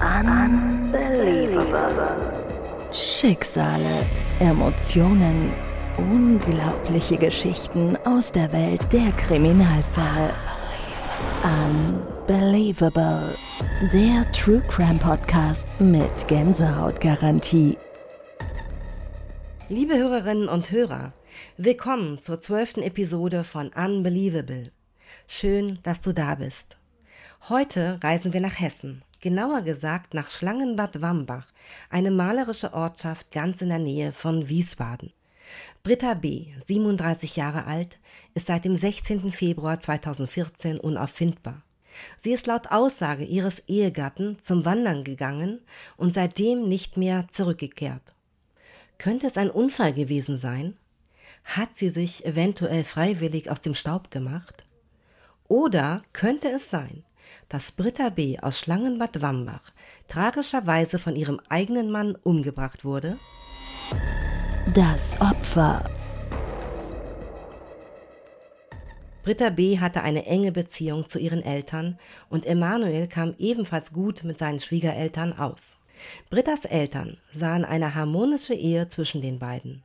Unbelievable. Schicksale, Emotionen, unglaubliche Geschichten aus der Welt der Kriminalfälle. Unbelievable. Der True Crime Podcast mit Gänsehautgarantie. Liebe Hörerinnen und Hörer, willkommen zur zwölften Episode von Unbelievable. Schön, dass du da bist. Heute reisen wir nach Hessen, genauer gesagt nach Schlangenbad Wambach, eine malerische Ortschaft ganz in der Nähe von Wiesbaden. Britta B., 37 Jahre alt, ist seit dem 16. Februar 2014 unauffindbar. Sie ist laut Aussage ihres Ehegatten zum Wandern gegangen und seitdem nicht mehr zurückgekehrt. Könnte es ein Unfall gewesen sein? Hat sie sich eventuell freiwillig aus dem Staub gemacht? Oder könnte es sein, dass Britta B. aus Schlangenbad Wambach tragischerweise von ihrem eigenen Mann umgebracht wurde? Das Opfer. Britta B. hatte eine enge Beziehung zu ihren Eltern und Emanuel kam ebenfalls gut mit seinen Schwiegereltern aus. Brittas Eltern sahen eine harmonische Ehe zwischen den beiden.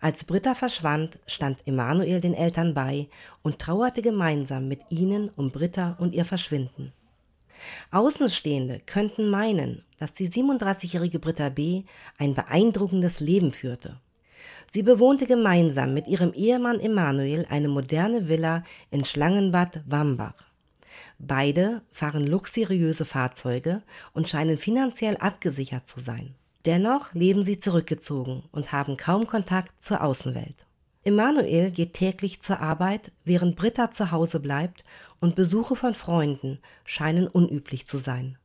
Als Britta verschwand, stand Emanuel den Eltern bei und trauerte gemeinsam mit ihnen um Britta und ihr Verschwinden. Außenstehende könnten meinen, dass die 37-jährige Britta B. ein beeindruckendes Leben führte. Sie bewohnte gemeinsam mit ihrem Ehemann Emanuel eine moderne Villa in Schlangenbad Wambach. Beide fahren luxuriöse Fahrzeuge und scheinen finanziell abgesichert zu sein. Dennoch leben sie zurückgezogen und haben kaum Kontakt zur Außenwelt. Emanuel geht täglich zur Arbeit, während Britta zu Hause bleibt und Besuche von Freunden scheinen unüblich zu sein.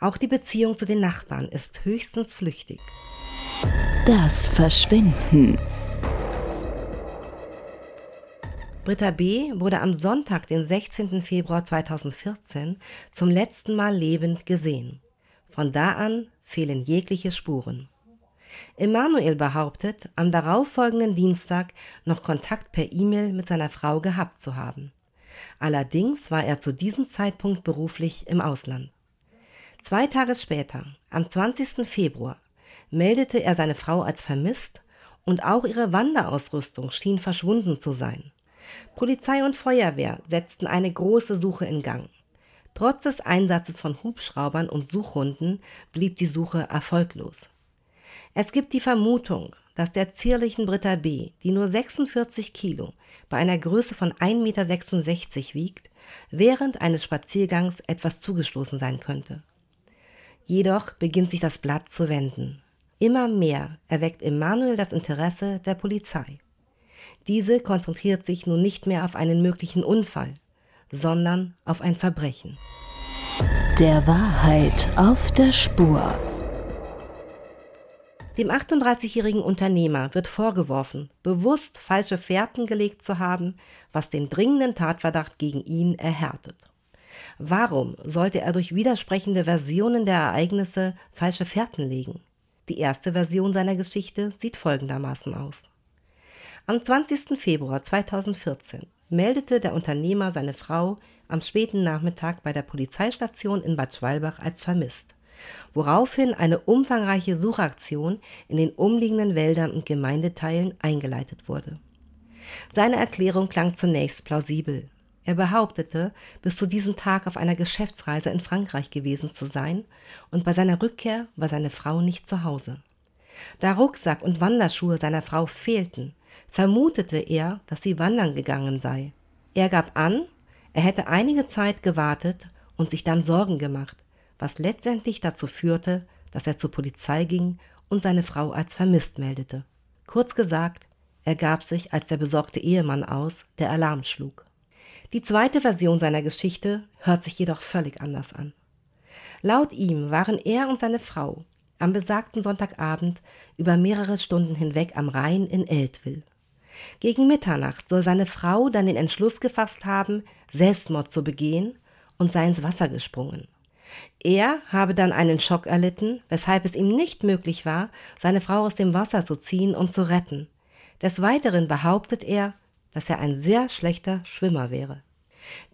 Auch die Beziehung zu den Nachbarn ist höchstens flüchtig. Das Verschwinden. Britta B. wurde am Sonntag, den 16. Februar 2014, zum letzten Mal lebend gesehen. Von da an fehlen jegliche Spuren. Emanuel behauptet, am darauffolgenden Dienstag noch Kontakt per E-Mail mit seiner Frau gehabt zu haben. Allerdings war er zu diesem Zeitpunkt beruflich im Ausland. Zwei Tage später, am 20. Februar, meldete er seine Frau als vermisst und auch ihre Wanderausrüstung schien verschwunden zu sein. Polizei und Feuerwehr setzten eine große Suche in Gang. Trotz des Einsatzes von Hubschraubern und Suchhunden blieb die Suche erfolglos. Es gibt die Vermutung, dass der zierlichen Britta B., die nur 46 Kilo bei einer Größe von 1,66 Meter wiegt, während eines Spaziergangs etwas zugestoßen sein könnte. Jedoch beginnt sich das Blatt zu wenden. Immer mehr erweckt Emanuel das Interesse der Polizei. Diese konzentriert sich nun nicht mehr auf einen möglichen Unfall, sondern auf ein Verbrechen. Der Wahrheit auf der Spur. Dem 38-jährigen Unternehmer wird vorgeworfen, bewusst falsche Fährten gelegt zu haben, was den dringenden Tatverdacht gegen ihn erhärtet. Warum sollte er durch widersprechende Versionen der Ereignisse falsche Fährten legen? Die erste Version seiner Geschichte sieht folgendermaßen aus. Am 20. Februar 2014 meldete der Unternehmer seine Frau am späten Nachmittag bei der Polizeistation in Bad Schwalbach als vermisst, woraufhin eine umfangreiche Suchaktion in den umliegenden Wäldern und Gemeindeteilen eingeleitet wurde. Seine Erklärung klang zunächst plausibel. Er behauptete, bis zu diesem Tag auf einer Geschäftsreise in Frankreich gewesen zu sein, und bei seiner Rückkehr war seine Frau nicht zu Hause. Da Rucksack und Wanderschuhe seiner Frau fehlten, vermutete er, dass sie wandern gegangen sei. Er gab an, er hätte einige Zeit gewartet und sich dann Sorgen gemacht, was letztendlich dazu führte, dass er zur Polizei ging und seine Frau als vermisst meldete. Kurz gesagt, er gab sich als der besorgte Ehemann aus, der Alarm schlug. Die zweite Version seiner Geschichte hört sich jedoch völlig anders an. Laut ihm waren er und seine Frau am besagten Sonntagabend über mehrere Stunden hinweg am Rhein in Eltville. Gegen Mitternacht soll seine Frau dann den Entschluss gefasst haben, Selbstmord zu begehen und sei ins Wasser gesprungen. Er habe dann einen Schock erlitten, weshalb es ihm nicht möglich war, seine Frau aus dem Wasser zu ziehen und zu retten. Des Weiteren behauptet er, dass er ein sehr schlechter Schwimmer wäre.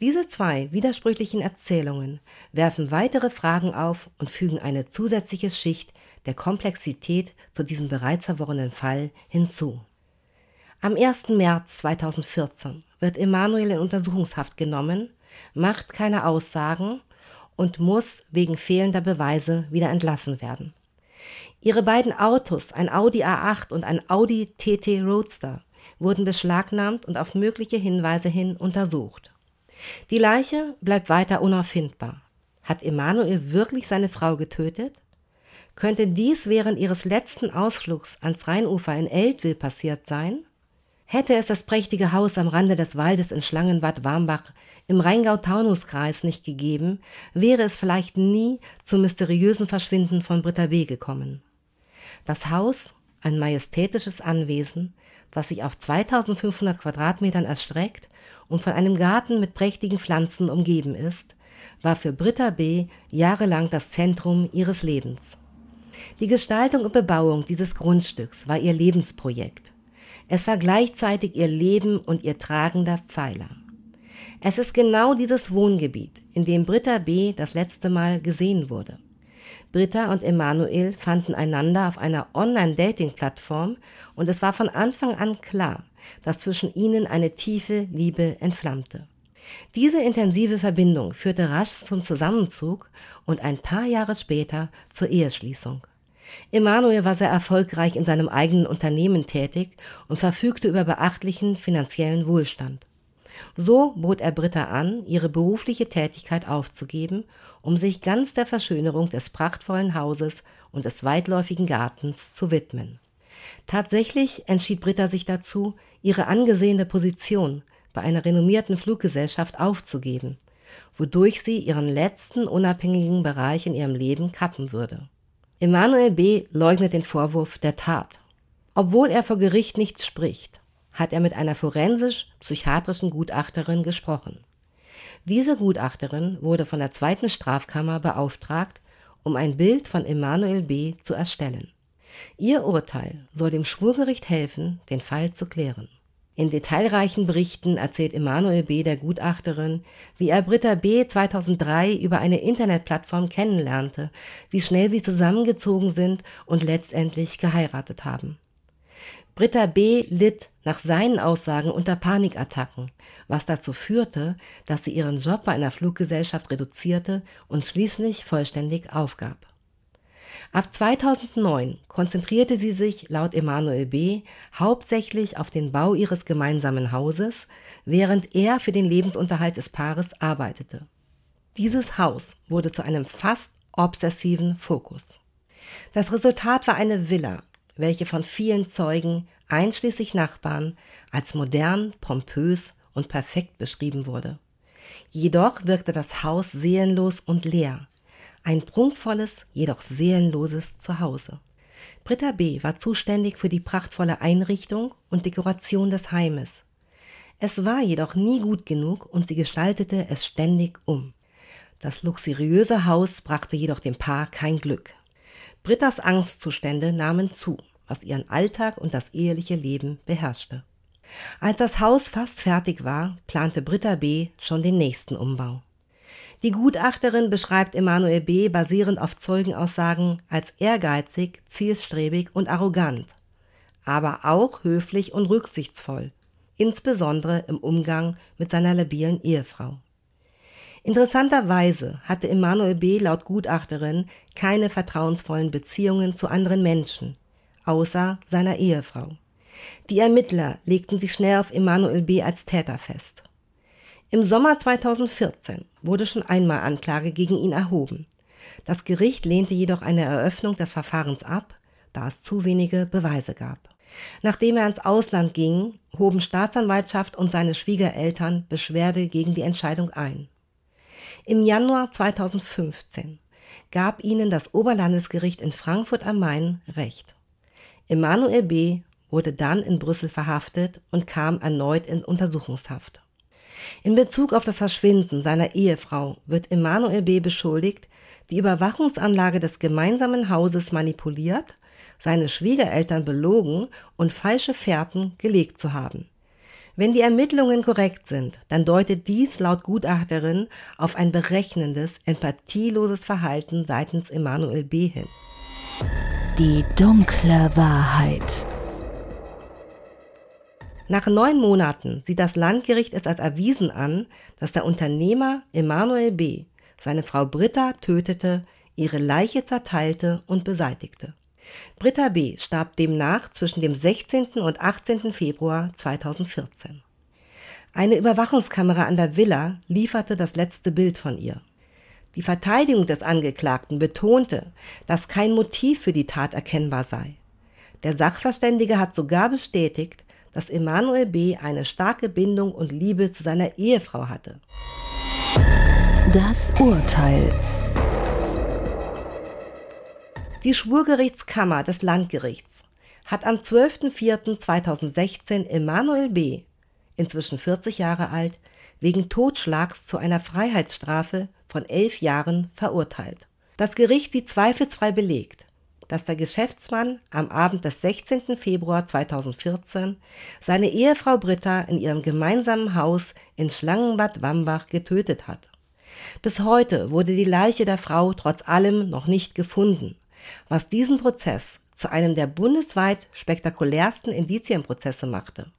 Diese zwei widersprüchlichen Erzählungen werfen weitere Fragen auf und fügen eine zusätzliche Schicht der Komplexität zu diesem bereits verworrenen Fall hinzu. Am 1. März 2014 wird Emanuel in Untersuchungshaft genommen, macht keine Aussagen und muss wegen fehlender Beweise wieder entlassen werden. Ihre beiden Autos, ein Audi A8 und ein Audi TT Roadster, wurden beschlagnahmt und auf mögliche Hinweise hin untersucht. Die Leiche bleibt weiter unauffindbar. Hat Emanuel wirklich seine Frau getötet? Könnte dies während ihres letzten Ausflugs ans Rheinufer in Eltville passiert sein? Hätte es das prächtige Haus am Rande des Waldes in Schlangenbad Warmbach im Rheingau-Taunus-Kreis nicht gegeben, wäre es vielleicht nie zum mysteriösen Verschwinden von Britta B. gekommen. Das Haus, ein majestätisches Anwesen, das sich auf 2500 Quadratmetern erstreckt und von einem Garten mit prächtigen Pflanzen umgeben ist, war für Britta B. jahrelang das Zentrum ihres Lebens. Die Gestaltung und Bebauung dieses Grundstücks war ihr Lebensprojekt. Es war gleichzeitig ihr Leben und ihr tragender Pfeiler. Es ist genau dieses Wohngebiet, in dem Britta B. das letzte Mal gesehen wurde. Britta und Emanuel fanden einander auf einer Online-Dating-Plattform und es war von Anfang an klar, dass zwischen ihnen eine tiefe Liebe entflammte. Diese intensive Verbindung führte rasch zum Zusammenzug und ein paar Jahre später zur Eheschließung. Emanuel war sehr erfolgreich in seinem eigenen Unternehmen tätig und verfügte über beachtlichen finanziellen Wohlstand. So bot er Britta an, ihre berufliche Tätigkeit aufzugeben, um sich ganz der Verschönerung des prachtvollen Hauses und des weitläufigen Gartens zu widmen. Tatsächlich entschied Britta sich dazu, ihre angesehene Position bei einer renommierten Fluggesellschaft aufzugeben, wodurch sie ihren letzten unabhängigen Bereich in ihrem Leben kappen würde. Emanuel B. leugnet den Vorwurf der Tat. Obwohl er vor Gericht nicht spricht, hat er mit einer forensisch-psychiatrischen Gutachterin gesprochen. Diese Gutachterin wurde von der zweiten Strafkammer beauftragt, um ein Bild von Emanuel B. zu erstellen. Ihr Urteil soll dem Schwurgericht helfen, den Fall zu klären. In detailreichen Berichten erzählt Emanuel B. der Gutachterin, wie er Britta B. 2003 über eine Internetplattform kennenlernte, wie schnell sie zusammengezogen sind und letztendlich geheiratet haben. Britta B. litt nach seinen Aussagen unter Panikattacken, was dazu führte, dass sie ihren Job bei einer Fluggesellschaft reduzierte und schließlich vollständig aufgab. Ab 2009 konzentrierte sie sich laut Emanuel B. hauptsächlich auf den Bau ihres gemeinsamen Hauses, während er für den Lebensunterhalt des Paares arbeitete. Dieses Haus wurde zu einem fast obsessiven Fokus. Das Resultat war eine Villa, welche von vielen Zeugen, einschließlich Nachbarn, als modern, pompös und perfekt beschrieben wurde. Jedoch wirkte das Haus seelenlos und leer, ein prunkvolles, jedoch seelenloses Zuhause. Britta B. war zuständig für die prachtvolle Einrichtung und Dekoration des Heimes. Es war jedoch nie gut genug und sie gestaltete es ständig um. Das luxuriöse Haus brachte jedoch dem Paar kein Glück. Brittas Angstzustände nahmen zu, was ihren Alltag und das eheliche Leben beherrschte. Als das Haus fast fertig war, plante Britta B. schon den nächsten Umbau. Die Gutachterin beschreibt Emanuel B. basierend auf Zeugenaussagen als ehrgeizig, zielstrebig und arrogant, aber auch höflich und rücksichtsvoll, insbesondere im Umgang mit seiner labilen Ehefrau. Interessanterweise hatte Emanuel B. laut Gutachterin keine vertrauensvollen Beziehungen zu anderen Menschen, außer seiner Ehefrau. Die Ermittler legten sich schnell auf Emanuel B. als Täter fest. Im Sommer 2014 wurde schon einmal Anklage gegen ihn erhoben. Das Gericht lehnte jedoch eine Eröffnung des Verfahrens ab, da es zu wenige Beweise gab. Nachdem er ins Ausland ging, hoben Staatsanwaltschaft und seine Schwiegereltern Beschwerde gegen die Entscheidung ein. Im Januar 2015 gab ihnen das Oberlandesgericht in Frankfurt am Main Recht. Emanuel B. wurde dann in Brüssel verhaftet und kam erneut in Untersuchungshaft. In Bezug auf das Verschwinden seiner Ehefrau wird Emanuel B. beschuldigt, die Überwachungsanlage des gemeinsamen Hauses manipuliert, seine Schwiegereltern belogen und falsche Fährten gelegt zu haben. Wenn die Ermittlungen korrekt sind, dann deutet dies laut Gutachterin auf ein berechnendes, empathieloses Verhalten seitens Emanuel B. hin. Die dunkle Wahrheit. Nach neun Monaten sieht das Landgericht es als erwiesen an, dass der Unternehmer Emanuel B. seine Frau Britta tötete, ihre Leiche zerteilte und beseitigte. Britta B. starb demnach zwischen dem 16. und 18. Februar 2014. Eine Überwachungskamera an der Villa lieferte das letzte Bild von ihr. Die Verteidigung des Angeklagten betonte, dass kein Motiv für die Tat erkennbar sei. Der Sachverständige hat sogar bestätigt, dass Emanuel B. eine starke Bindung und Liebe zu seiner Ehefrau hatte. Das Urteil. Die Schwurgerichtskammer des Landgerichts hat am 12.04.2016 Emanuel B., inzwischen 40 Jahre alt, wegen Totschlags zu einer Freiheitsstrafe von elf Jahren verurteilt. Das Gericht sieht zweifelsfrei belegt, dass der Geschäftsmann am Abend des 16. Februar 2014 seine Ehefrau Britta in ihrem gemeinsamen Haus in Schlangenbad Wambach getötet hat. Bis heute wurde die Leiche der Frau trotz allem noch nicht gefunden, was diesen Prozess zu einem der bundesweit spektakulärsten Indizienprozesse machte.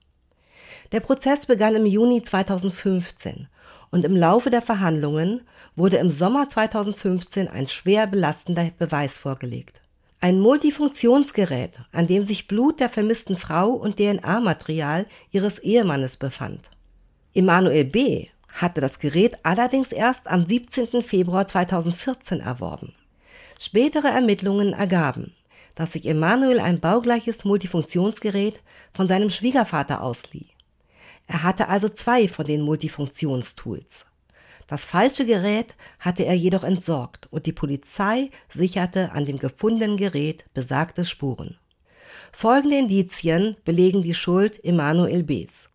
Der Prozess begann im Juni 2015 und im Laufe der Verhandlungen wurde im Sommer 2015 ein schwer belastender Beweis vorgelegt. Ein Multifunktionsgerät, an dem sich Blut der vermissten Frau und DNA-Material ihres Ehemannes befand. Emanuel B. hatte das Gerät allerdings erst am 17. Februar 2014 erworben. Spätere Ermittlungen ergaben, dass sich Emanuel ein baugleiches Multifunktionsgerät von seinem Schwiegervater auslieh. Er hatte also zwei von den Multifunktionstools. Das falsche Gerät hatte er jedoch entsorgt und die Polizei sicherte an dem gefundenen Gerät besagte Spuren. Folgende Indizien belegen die Schuld Emanuel B.s.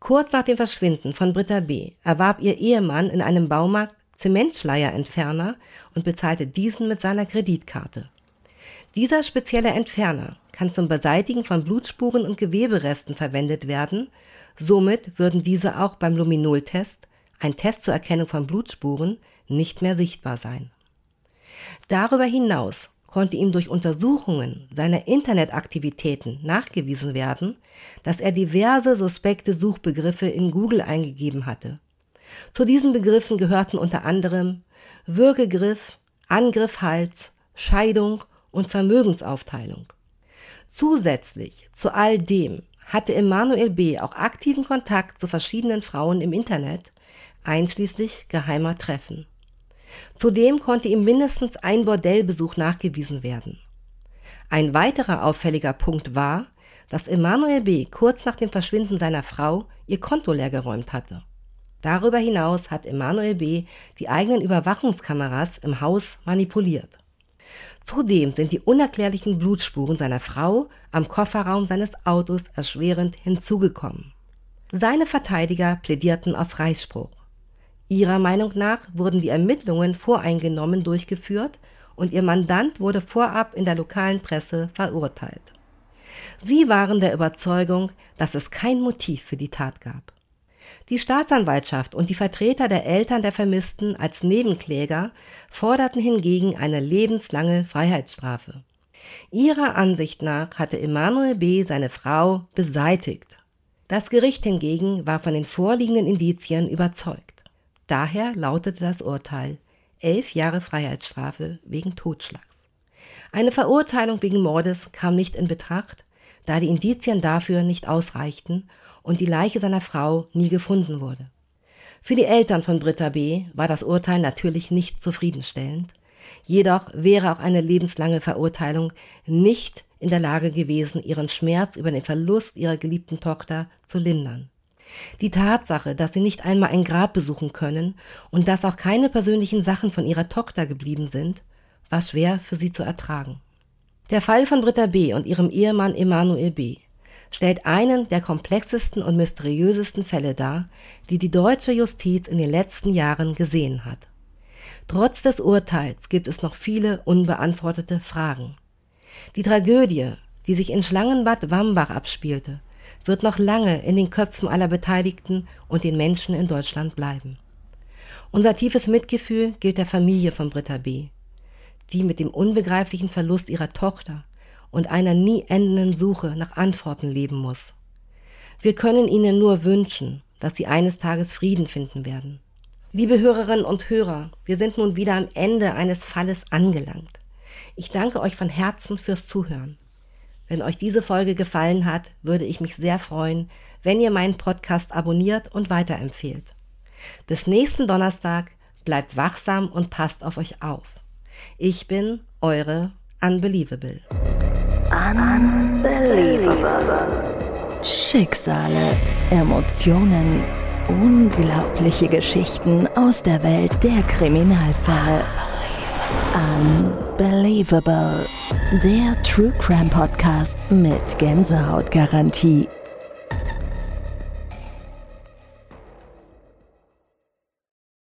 Kurz nach dem Verschwinden von Britta B. erwarb ihr Ehemann in einem Baumarkt Zementschleierentferner und bezahlte diesen mit seiner Kreditkarte. Dieser spezielle Entferner kann zum Beseitigen von Blutspuren und Geweberesten verwendet werden, somit würden diese auch beim Luminol-Test ein Test zur Erkennung von Blutspuren, nicht mehr sichtbar sein. Darüber hinaus konnte ihm durch Untersuchungen seiner Internetaktivitäten nachgewiesen werden, dass er diverse suspekte Suchbegriffe in Google eingegeben hatte. Zu diesen Begriffen gehörten unter anderem Würgegriff, Angriffhals, Scheidung und Vermögensaufteilung. Zusätzlich zu all dem hatte Emanuel B. auch aktiven Kontakt zu verschiedenen Frauen im Internet einschließlich geheimer Treffen. Zudem konnte ihm mindestens ein Bordellbesuch nachgewiesen werden. Ein weiterer auffälliger Punkt war, dass Emanuel B. kurz nach dem Verschwinden seiner Frau ihr Konto leergeräumt hatte. Darüber hinaus hat Emanuel B. die eigenen Überwachungskameras im Haus manipuliert. Zudem sind die unerklärlichen Blutspuren seiner Frau am Kofferraum seines Autos erschwerend hinzugekommen. Seine Verteidiger plädierten auf Freispruch. Ihrer Meinung nach wurden die Ermittlungen voreingenommen durchgeführt und ihr Mandant wurde vorab in der lokalen Presse verurteilt. Sie waren der Überzeugung, dass es kein Motiv für die Tat gab. Die Staatsanwaltschaft und die Vertreter der Eltern der Vermissten als Nebenkläger forderten hingegen eine lebenslange Freiheitsstrafe. Ihrer Ansicht nach hatte Emanuel B. seine Frau beseitigt. Das Gericht hingegen war von den vorliegenden Indizien überzeugt. Daher lautete das Urteil elf Jahre Freiheitsstrafe wegen Totschlags. Eine Verurteilung wegen Mordes kam nicht in Betracht, da die Indizien dafür nicht ausreichten und die Leiche seiner Frau nie gefunden wurde. Für die Eltern von Britta B. war das Urteil natürlich nicht zufriedenstellend, jedoch wäre auch eine lebenslange Verurteilung nicht in der Lage gewesen, ihren Schmerz über den Verlust ihrer geliebten Tochter zu lindern. Die Tatsache, dass sie nicht einmal ein Grab besuchen können und dass auch keine persönlichen Sachen von ihrer Tochter geblieben sind, war schwer für sie zu ertragen. Der Fall von Britta B. und ihrem Ehemann Emanuel B. stellt einen der komplexesten und mysteriösesten Fälle dar, die die deutsche Justiz in den letzten Jahren gesehen hat. Trotz des Urteils gibt es noch viele unbeantwortete Fragen. Die Tragödie, die sich in Schlangenbad Wambach abspielte, wird noch lange in den Köpfen aller Beteiligten und den Menschen in Deutschland bleiben. Unser tiefes Mitgefühl gilt der Familie von Britta B., die mit dem unbegreiflichen Verlust ihrer Tochter und einer nie endenden Suche nach Antworten leben muss. Wir können ihnen nur wünschen, dass sie eines Tages Frieden finden werden. Liebe Hörerinnen und Hörer, wir sind nun wieder am Ende eines Falles angelangt. Ich danke euch von Herzen fürs Zuhören. Wenn euch diese Folge gefallen hat, würde ich mich sehr freuen, wenn ihr meinen Podcast abonniert und weiterempfehlt. Bis nächsten Donnerstag, bleibt wachsam und passt auf euch auf. Ich bin eure Unbelievable. Unbelievable. Schicksale, Emotionen, unglaubliche Geschichten aus der Welt der Kriminalfälle. Unbelievable. Der True Crime Podcast mit Gänsehautgarantie.